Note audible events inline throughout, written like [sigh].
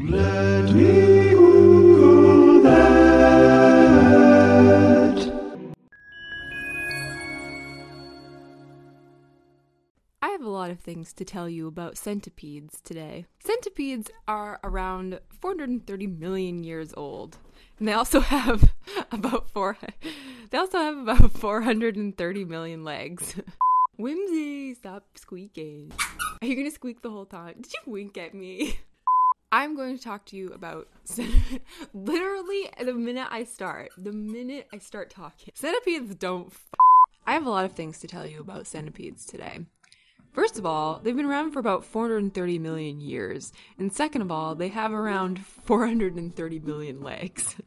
Let me Google that. I have a lot of things to tell you about centipedes today. Centipedes are around 430 million years old, and they also [laughs] have about four. They also have about [laughs] 430 million legs. [laughs] Whimsy, stop squeaking. Are you gonna squeak the whole time? Did you wink at me? I'm going to talk to you about [laughs] literally the minute I start. The minute I start talking, centipedes don't. F- I have a lot of things to tell you about centipedes today. First of all, they've been around for about 430 million years. And second of all, they have around 430 million legs. [laughs]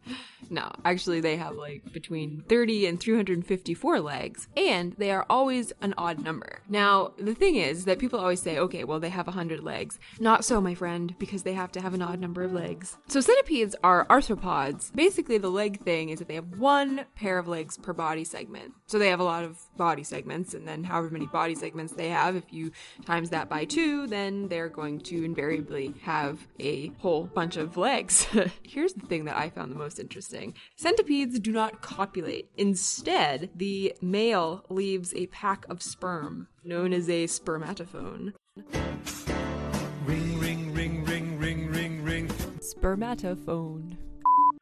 no, actually, they have like between 30 and 354 legs, and they are always an odd number. Now, the thing is that people always say, okay, well, they have 100 legs. Not so, my friend, because they have to have an odd number of legs. So, centipedes are arthropods. Basically, the leg thing is that they have one pair of legs per body segment. So, they have a lot of body segments, and then however many body segments they have, if you times that by two, then they're going to invariably have a whole bunch of legs. [laughs] Here's the thing that I found the most interesting centipedes do not copulate. Instead, the male leaves a pack of sperm, known as a spermatophone. Ring, ring, ring, ring, ring, ring, ring. Spermatophone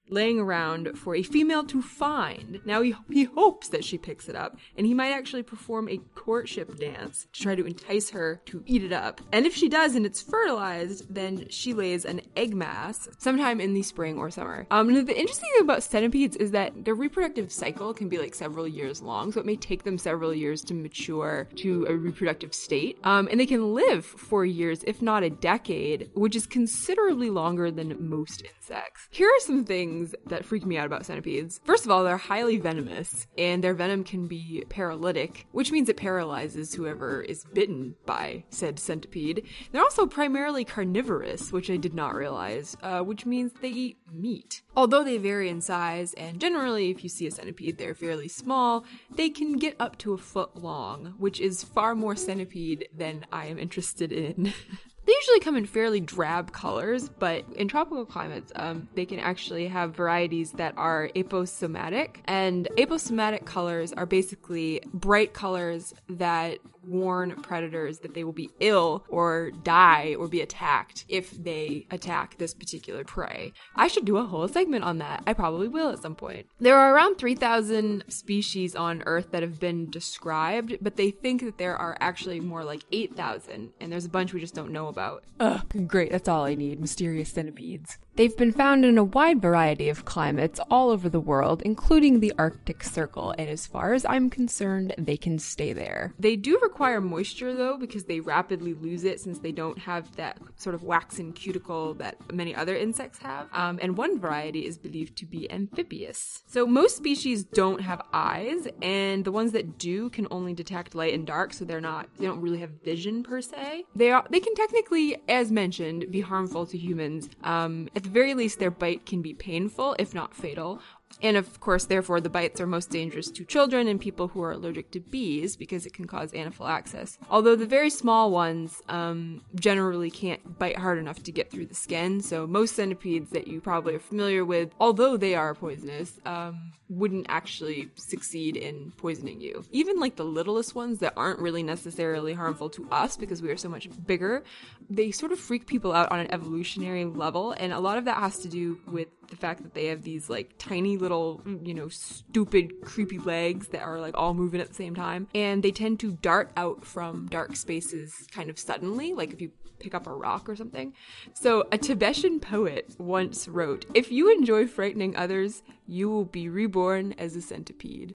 laying around for a female to find. Now he, he hopes that she picks it up, and he might actually perform a courtship dance to try to entice her to eat it up. And if she does and it's fertilized, then she lays an egg mass sometime in the spring or summer. Um, the interesting thing about centipedes is that their reproductive cycle can be like several years long, so it may take them several years to mature to a reproductive state. Um, and they can live for years, if not a decade, which is considerably longer than most insects. Here are some things that freak me out about centipedes. First of all, they're highly venomous, and their venom can be paralytic, which means it paralyzes whoever is bitten by said centipede. They're also primarily carnivorous, which I did not realize, uh, which means they eat meat. Although they vary in size, and generally, if you see a centipede, they're fairly small, they can get up to a foot long, which is far more centipede than I am interested in. [laughs] They usually come in fairly drab colors, but in tropical climates, um, they can actually have varieties that are aposematic. And aposematic colors are basically bright colors that warn predators that they will be ill or die or be attacked if they attack this particular prey. I should do a whole segment on that. I probably will at some point. There are around 3,000 species on Earth that have been described, but they think that there are actually more like 8,000, and there's a bunch we just don't know about. Ugh, great, that's all I need mysterious centipedes. They've been found in a wide variety of climates all over the world, including the Arctic Circle, and as far as I'm concerned, they can stay there. They do require moisture though, because they rapidly lose it since they don't have that sort of waxen cuticle that many other insects have. Um, and one variety is believed to be amphibious. So most species don't have eyes, and the ones that do can only detect light and dark, so they're not they don't really have vision per se. They are they can technically, as mentioned, be harmful to humans. Um, at the very least, their bite can be painful, if not fatal. And of course, therefore, the bites are most dangerous to children and people who are allergic to bees because it can cause anaphylaxis. Although the very small ones um, generally can't bite hard enough to get through the skin, so most centipedes that you probably are familiar with, although they are poisonous, um, wouldn't actually succeed in poisoning you. Even like the littlest ones that aren't really necessarily harmful to us because we are so much bigger, they sort of freak people out on an evolutionary level, and a lot of that has to do with the fact that they have these like tiny little, mm, you know, stupid, creepy legs that are like all moving at the same time. And they tend to dart out from dark spaces kind of suddenly, like if you pick up a rock or something. So a Tibetan poet once wrote, If you enjoy frightening others, you will be reborn as a centipede.